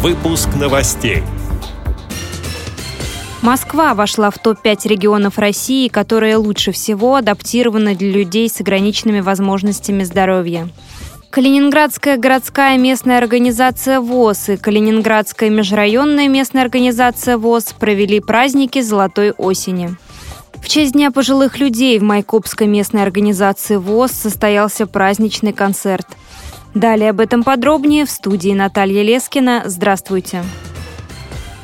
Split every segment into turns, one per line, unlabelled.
Выпуск новостей.
Москва вошла в топ-5 регионов России, которые лучше всего адаптированы для людей с ограниченными возможностями здоровья. Калининградская городская местная организация ВОЗ и Калининградская межрайонная местная организация ВОЗ провели праздники «Золотой осени». В честь Дня пожилых людей в Майкопской местной организации ВОЗ состоялся праздничный концерт. Далее об этом подробнее в студии Наталья Лескина. Здравствуйте.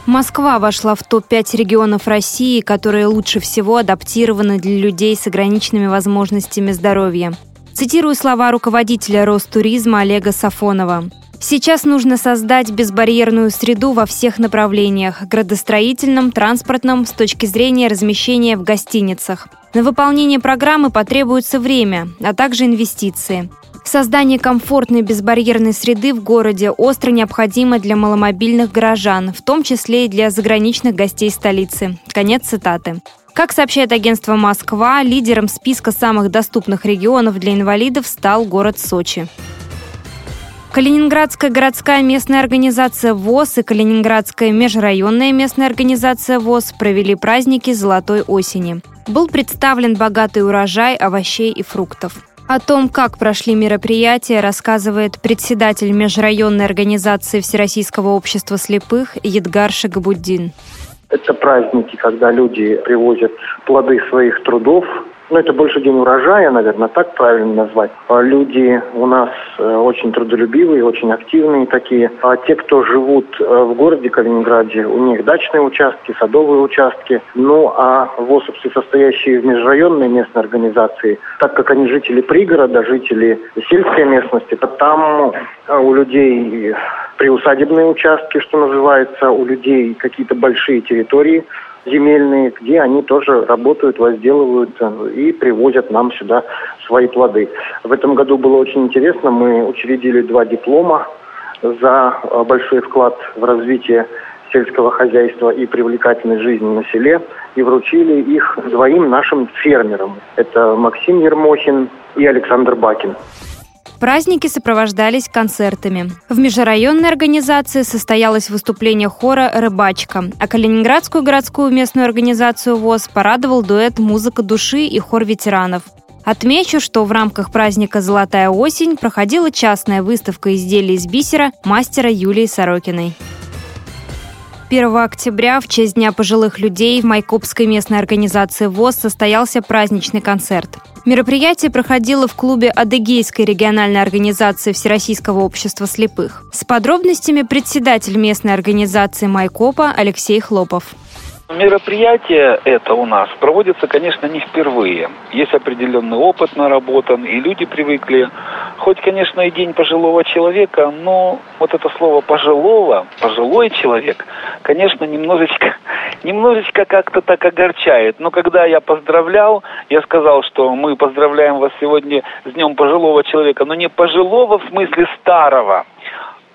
Москва вошла в топ-5 регионов России, которые лучше всего адаптированы для людей с ограниченными возможностями здоровья. Цитирую слова руководителя Ростуризма Олега Сафонова. Сейчас нужно создать безбарьерную среду во всех направлениях – градостроительном, транспортном, с точки зрения размещения в гостиницах. На выполнение программы потребуется время, а также инвестиции. Создание комфортной безбарьерной среды в городе остро необходимо для маломобильных горожан, в том числе и для заграничных гостей столицы. Конец цитаты. Как сообщает агентство «Москва», лидером списка самых доступных регионов для инвалидов стал город Сочи. Калининградская городская местная организация ВОЗ и Калининградская межрайонная местная организация ВОЗ провели праздники золотой осени. Был представлен богатый урожай овощей и фруктов. О том, как прошли мероприятия, рассказывает председатель межрайонной организации Всероссийского общества слепых Едгар Шагабуддин.
Это праздники, когда люди привозят плоды своих трудов ну, это больше день урожая, наверное, так правильно назвать. А люди у нас э, очень трудолюбивые, очень активные такие. А те, кто живут э, в городе Калининграде, у них дачные участки, садовые участки. Ну, а ВОСовцы, состоящие в межрайонной местной организации, так как они жители пригорода, жители сельской местности, то там э, у людей приусадебные участки, что называется, у людей какие-то большие территории, земельные, где они тоже работают, возделывают э, и привозят нам сюда свои плоды. В этом году было очень интересно. Мы учредили два диплома за э, большой вклад в развитие сельского хозяйства и привлекательной жизни на селе и вручили их двоим нашим фермерам. Это Максим Ермохин и Александр Бакин.
Праздники сопровождались концертами. В межрайонной организации состоялось выступление хора «Рыбачка», а Калининградскую городскую местную организацию ВОЗ порадовал дуэт «Музыка души» и хор ветеранов. Отмечу, что в рамках праздника «Золотая осень» проходила частная выставка изделий из бисера мастера Юлии Сорокиной. 1 октября в честь Дня пожилых людей в Майкопской местной организации ВОЗ состоялся праздничный концерт. Мероприятие проходило в клубе Адыгейской региональной организации Всероссийского общества слепых. С подробностями председатель местной организации Майкопа Алексей Хлопов.
Мероприятие это у нас проводится, конечно, не впервые. Есть определенный опыт наработан, и люди привыкли. Хоть, конечно, и день пожилого человека, но вот это слово пожилого, пожилой человек, конечно, немножечко, немножечко как-то так огорчает. Но когда я поздравлял, я сказал, что мы поздравляем вас сегодня с Днем пожилого человека, но не пожилого в смысле старого,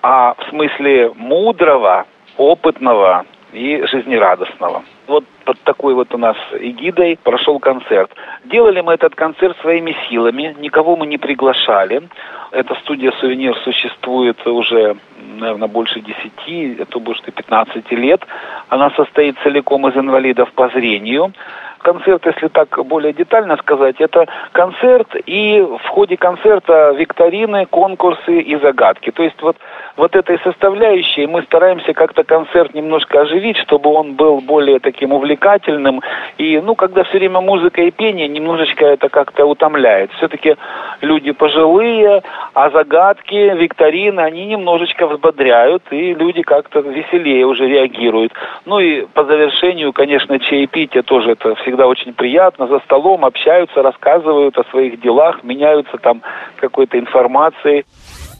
а в смысле мудрого, опытного, и жизнерадостного. Вот под такой вот у нас эгидой прошел концерт. Делали мы этот концерт своими силами, никого мы не приглашали. Эта студия «Сувенир» существует уже, наверное, больше 10, это может и 15 лет. Она состоит целиком из инвалидов по зрению концерт, если так более детально сказать, это концерт и в ходе концерта викторины, конкурсы и загадки. То есть вот, вот этой составляющей мы стараемся как-то концерт немножко оживить, чтобы он был более таким увлекательным. И, ну, когда все время музыка и пение, немножечко это как-то утомляет. Все-таки люди пожилые, а загадки, викторины, они немножечко взбодряют, и люди как-то веселее уже реагируют. Ну и по завершению, конечно, чаепитие тоже это всегда очень приятно, за столом общаются, рассказывают о своих делах, меняются там какой-то информацией.